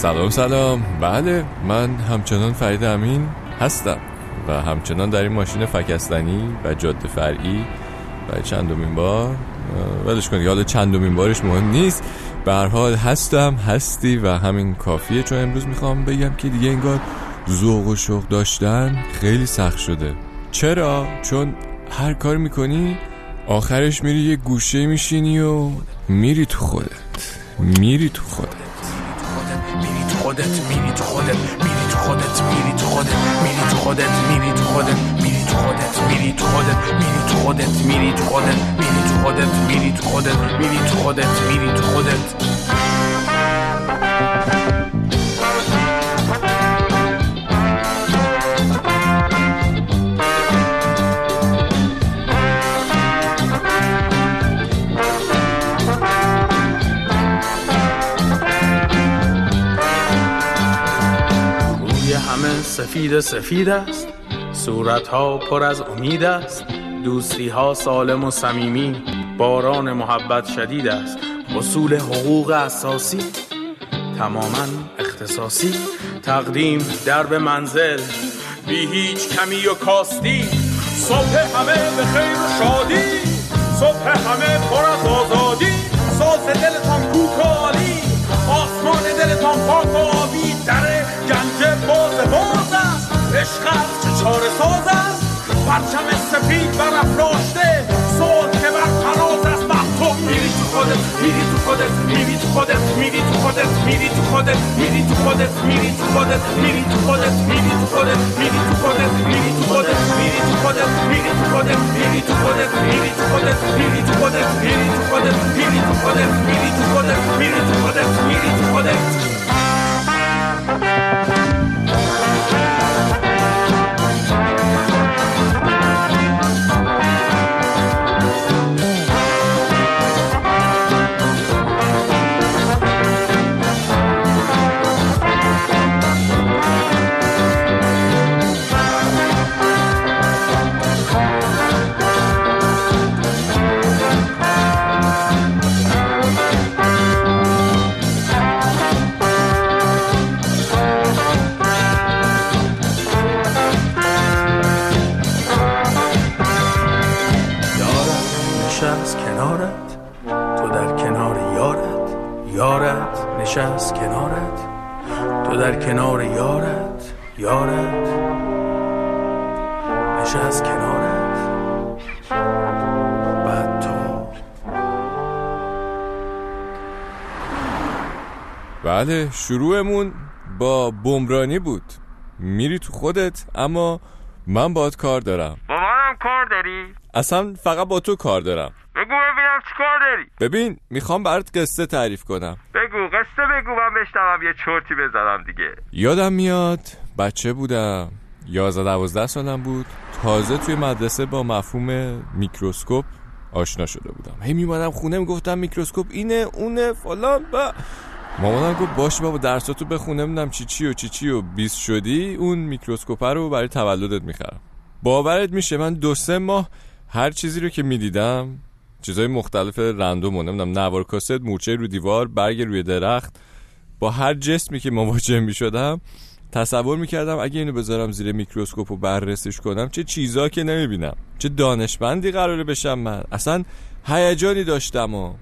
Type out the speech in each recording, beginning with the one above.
سلام سلام. بله من همچنان فرید امین هستم و همچنان در این ماشین فکستنی و جاده فرعی و چندمین بار ولش کنید حالا چندمین بارش مهم نیست. به هر حال هستم هستی و همین کافیه چون امروز می‌خوام بگم که دیگه انگار ذوق و شوق داشتن خیلی سخت شده. چرا؟ چون هر کار می‌کنی آخرش میری یه گوشه میشینی و میری تو خودت. میری تو خودت. خودت میری تو خودت میری تو خودت میری تو خودت میری تو خودت میری تو خودت میری تو خودت میری تو خودت میری تو خودت میری تو خودت میری تو خودت میری تو خودت میری تو خودت میری تو خودت سفید سفید است. صورت ها پر از امید است. دوستی ها سالم و صمیمی. باران محبت شدید است. اصول حقوق اساسی. تماما اختصاصی. تقدیم درب منزل. بی هیچ کمی و کاستی. صبح همه به خیر و شادی. صبح همه پر از آزادی. ساز دلتان کوک و عالی. آسمان دلتان پاک و آبی. در گنج باز باز عشق است چه چاره ساز است پرچم سفید برافراشته صلح که بر فراز است خودت میری تو خودت میری تو خودت میری تو خودت میری تو خودت میری تو خودت میری تو خودت میری تو خودت میری تو خودت میری تو خودت میری کنارت تو در کنار یارت یارت نشست کنارت. بعد تو. بله شروعمون با بمرانی بود. میری تو خودت اما من باید کار دارم. منم کار داری؟ اصلا فقط با تو کار دارم. بگو ببینم چی کار داری؟ ببین می‌خوام برات قصه تعریف کنم. بگو قصه بگو من بشنوم یه چرتی بزنم دیگه. یادم میاد بچه بودم. یازده دوازده سالم بود. تازه توی مدرسه با مفهوم میکروسکوپ آشنا شده بودم. هی میومدم خونه می‌گفتم میکروسکوپ اینه اونه فلان و مامانم گفت باش بابا درساتو بخون ببینم چی چی و چی چی و بیست شدی اون میکروسکوپ رو برای تولدت می‌خرم. باورت میشه من دو سه ماه هر چیزی رو که می‌دیدم چیزای مختلف رندوم و نمی‌دونم نوار کاست مورچه رو دیوار برگ روی درخت با هر جسمی که مواجه می شدم تصور می کردم اگه اینو بذارم زیر میکروسکوپ و بررسیش کنم چه چیزا که نمی بینم چه دانشمندی قراره بشم من. اصلا هیجانی داشتم و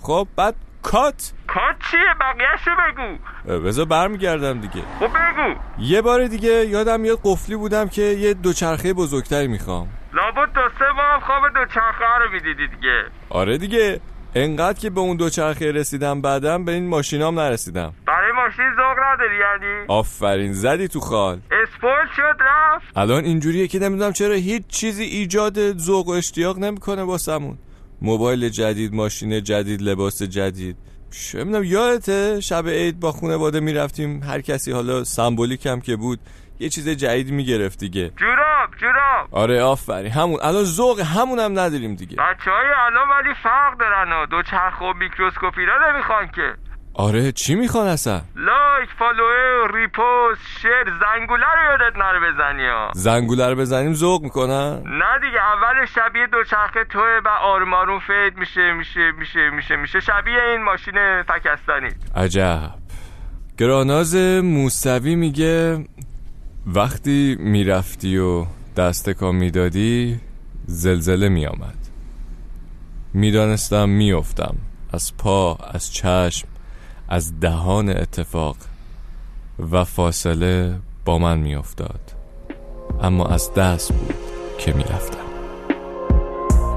خب بعد کات؟ کار چیه؟ بقیهشو بگو. بذار برمیگردم دیگه. خب بگو. یه بار دیگه یادم میاد قفلی بودم که یه دوچرخه بزرگتری می‌خوام. لابد دو سه ماه خواب دوچرخه رو می‌دیدی دیگه. آره دیگه. انقدر که به اون دوچرخه رسیدم بعدم به این ماشینام نرسیدم. برای ماشین ذوق نداری یعنی؟ آفرین زدی تو خال. اسپول شد رفت. الان اینجوریه که نمی‌دونم چرا هیچ چیزی ایجاد ذوق و اشتیاق نمی‌کنه واسمون. موبایل جدید ماشین جدید لباس جدید. چه می‌دونم یادته؟ شب عید با خانواده می‌رفتیم. هر کسی حالا سمبولیک هم که بود یه چیز جدید می‌گرفت دیگه. جوراب جوراب. آره آفرین. همون. الان ذوق همون هم نداریم دیگه. بچه های الان ولی فرق دارن و دوچرخه و میکروسکوپی را نمی‌خوان که. آره چی می‌خوان اصلا؟ like follow ه repost share زنگوله رو یادت نره بزنی ها. زنگوله رو بزنیم ذوق می‌کنن؟ نه دیگه اول شبیه دوچرخه توئه و آروم آروم fade میشه میشه میشه میشه میشه. شبیه این ماشین فکسنی عجب. گراناز موسوی میگه وقتی می‌رفتی و دست کام می‌دادی زلزله میآمد می‌دانستم میافتم. از پا از چشم از دهان اتفاق و فاصله با من میافتاد. اما از دست بود که می‌رفتم.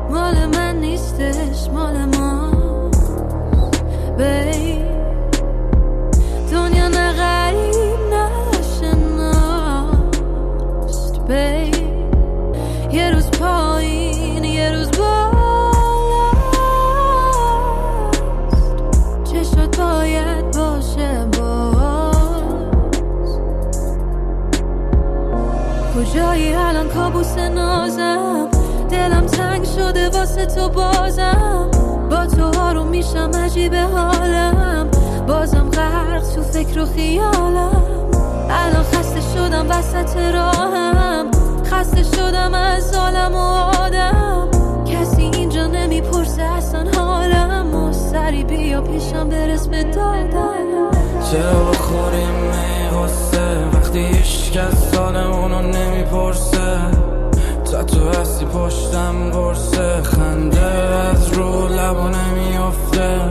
مال من نیستش مال ما. بی دنیا نه غریب نشناست بی یه روز پایین نازم. دلم تنگ شده واسه تو بازم. با تو آروم میشم عجیب حالم. بازم غرق تو فکر و خیالم. الان خسته شدم وسط راهم. خسته شدم از عالم و آدم. کسی اینجا نمی‌پرسه اصلا حالم. و سری بیا پیشم برس به دادم چرا بخوریم می وقتی هیچ کس سال اونو نمی‌پرسه. تو هستی پشتم قرصه خنده از رو لبا نمیافته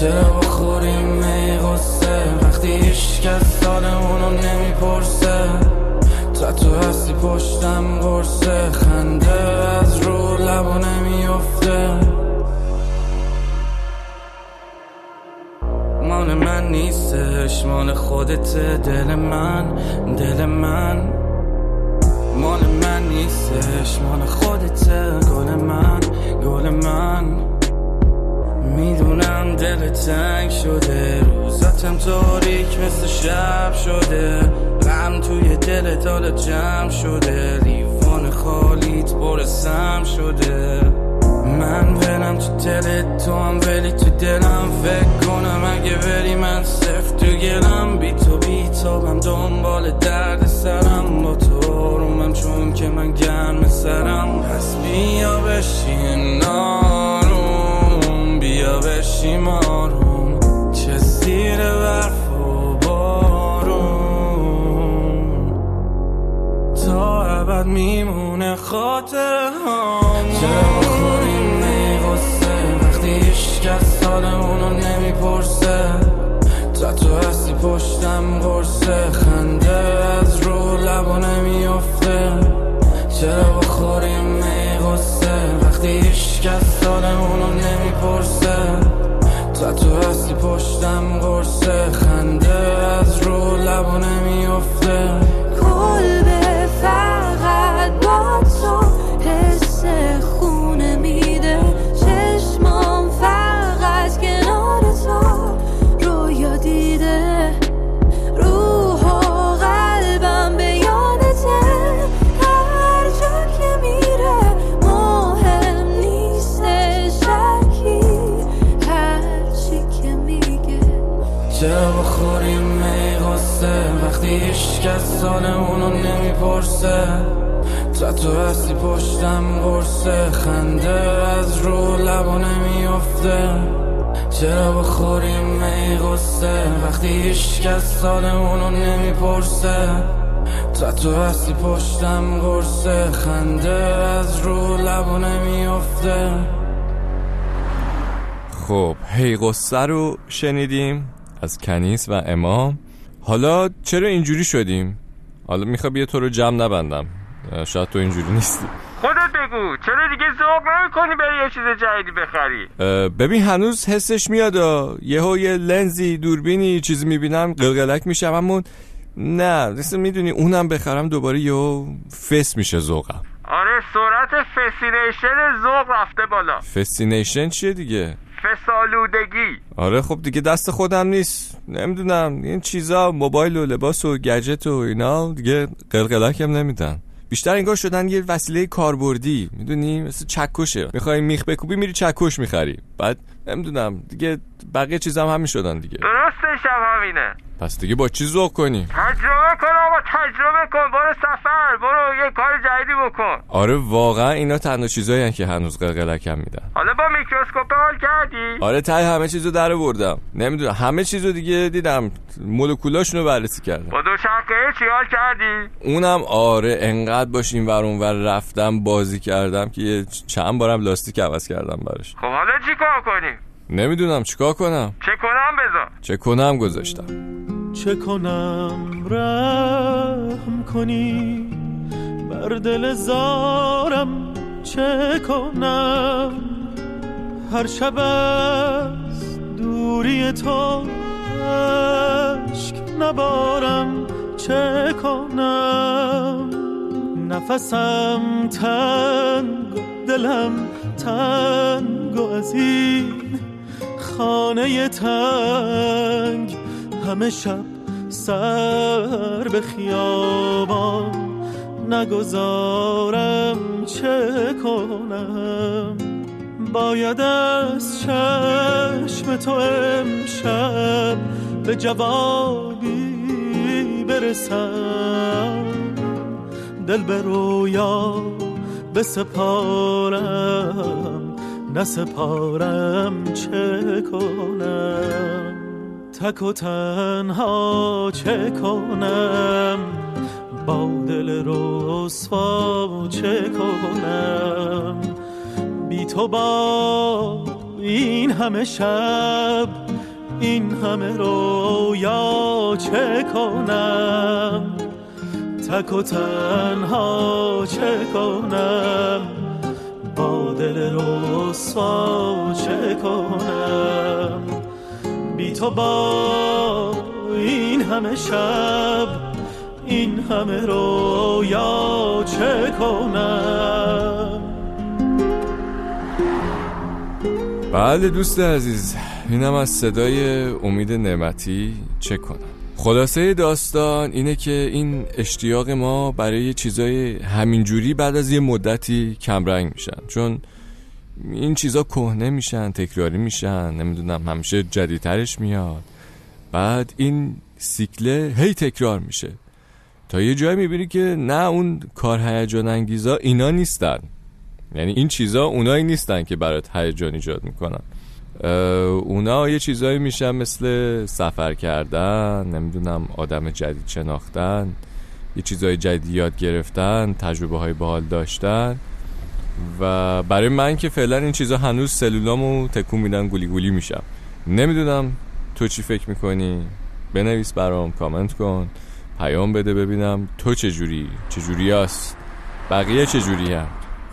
چرا بخوریم می غصه وقتی هیچ کس اونو نمی‌پرسه. تا تو هستی پشتم قرصه خنده از رو لبا نمیافته مال من نیستش مال خودت دل من دل من. مال من نیستش مال خودت گل من گل من. می‌دونم دل تنگ شده روزاتم تاریک مثل شب شده. غم توی دل حالا جمع شده لیوان خالیت برسم شده. من ولم تو دلت تو هم ولی تو دلم فکر کنم اگه بری من صفر تو گلم. بی تو بی تابم دنبال درد سرم. با تو آرومم چون که من گرم سرم. پس بیا بشین آروم بیا بشیم آروم چه زیر برف و بارون. تا ابد میمونه خاطر هم سال اونو نمی‌پرسه. تا تو هستی پشتم قرصه. خنده از رو لبا نمیافته. چرا بخوریم می غصه وقتی هیچ کس سال اونو نمی‌پرسه. تا تو هستی پشتم قرصه. خنده از رو لبا نمیافته. کلبه کس سال اونو نمی‌پرسه. تا تو هستی پشتم قرصه. خنده از رو لبا نمیافته. چرا بخوریم می غصه؟ وقتی هیچ کس سال اونو نمی‌پرسه. تا تو هستی پشتم قرصه. خنده از رو لبا نمیافته. خب هی قصه رو شنیدیم از کنیس و امام. حالا چرا اینجوری شدیم؟ حالا میخوا بیا تو رو جمع نبندم. شاید تو اینجوری نیستی. خودت بگو چرا دیگه ذوق نمی‌کنی بری یه چیز جدیدی بخری؟ ببین هنوز حسش میاد یهو یه لنزی دوربینی چیزی می‌بینم قلقلک میشم اما نه مثل می‌دونی اونم بخرم دوباره یهو فس میشه ذوقم. آره سرعت فسینیشن ذوق رفته بالا. فسینیشن چیه دیگه؟ فسالودگی. آره خب دیگه دست خودم نیست. نمی‌دونم. این چیزا موبایل و لباس و گجت و اینا دیگه قلقلک هم نمیدن. بیشتر انگار شدن یه وسیله کاربردی. می‌دونی؟ مثل چکشه. می‌خوای میخ بکوبی میری چکش می‌خری. بعد نمی‌دونم. دیگه بقیه چیز هم همین شدن دیگه. درسته شب همینه پس دیگه با چی ذوق کنی؟ تجربه کن آقا تجربه کن. برو سفر برو. جدیدی بکن. آره واقعا اینا تنها چیزایی که هنوز قلقلکم میدن. حالا با میکروسکوپ حال کردی؟ آره تای همه چیزو در بردم نمی‌دونم همه چیزو دیگه دیدم. مولکولاشونو بررسی کردم. با دوچرخه چی حال کردی؟ اونم آره انقدر باش این ور اونور رفتم بازی کردم که یه چند بارم لاستیک عوض کردم براش. خب حالا چی کار کنیم نمی‌دونم چیکار کنم؟ چه کنم بذار چه کنم گذاشتم. چه کنم رحم کنی؟ بر دل زارم چه کنم؟ هر شب از دوری تو عشق نبارم چه کنم؟ نفسم تنگ دلم تنگ و از خانه تنگ. همه شب سر به خیابان نگذارم چه کنم؟ باید از چشم تو امشب به جوابی برسم. دل به رویا بسپارم نسپارم چه کنم؟ تک و تنها چه کنم؟ با دل رسوا چه کنم؟ بی تو با این همه شب این همه رویا چه کنم؟ تک و تنها چه کنم؟ با دل رسوا چه کنم؟ بی تو با این همه شب این همه رویا چه کنم؟ بله دوست عزیز اینم از صدای امید نعمتی چه کنم. خلاصه داستان اینه که این اشتیاق ما برای چیزای همینجوری بعد از یه مدتی کمرنگ میشن. چون این چیزا کهنه میشن تکراری میشن نمی‌دونم همیشه جدیدترش میاد. بعد این سیکله هی تکرار میشه. تا یه جایی می‌بینی که نه اون کار هیجان انگیزا اینا نیستن. یعنی این چیزا اونایی نیستن که برات هیجان ایجاد می‌کنن. اونا یه چیزایی میشن مثل سفر کردن نمی‌دونم آدم جدید شناختن یه چیزای جدید یاد گرفتن تجربه های باحال داشتن. و برای من که فعلا این چیزا هنوز سلولامو تکون میدن گولی گولی میشم. نمی‌دونم تو چی فکر می‌کنی؟ بنویس برام کامنت کن. پیام بده ببینم تو چجوری؟ چجوری هست؟ بقیه چجوری هم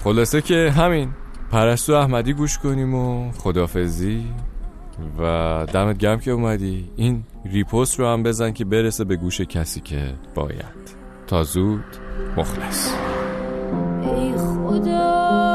خلاصه که همین. پرستو احمدی گوش کنیم و خدافزی. و دمت گرم که اومدی. این ریپوست رو هم بزن که برسه به گوش کسی که باید. تا زود مخلص. ای خدا.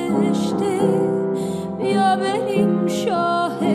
بهشته بیا بریم شاه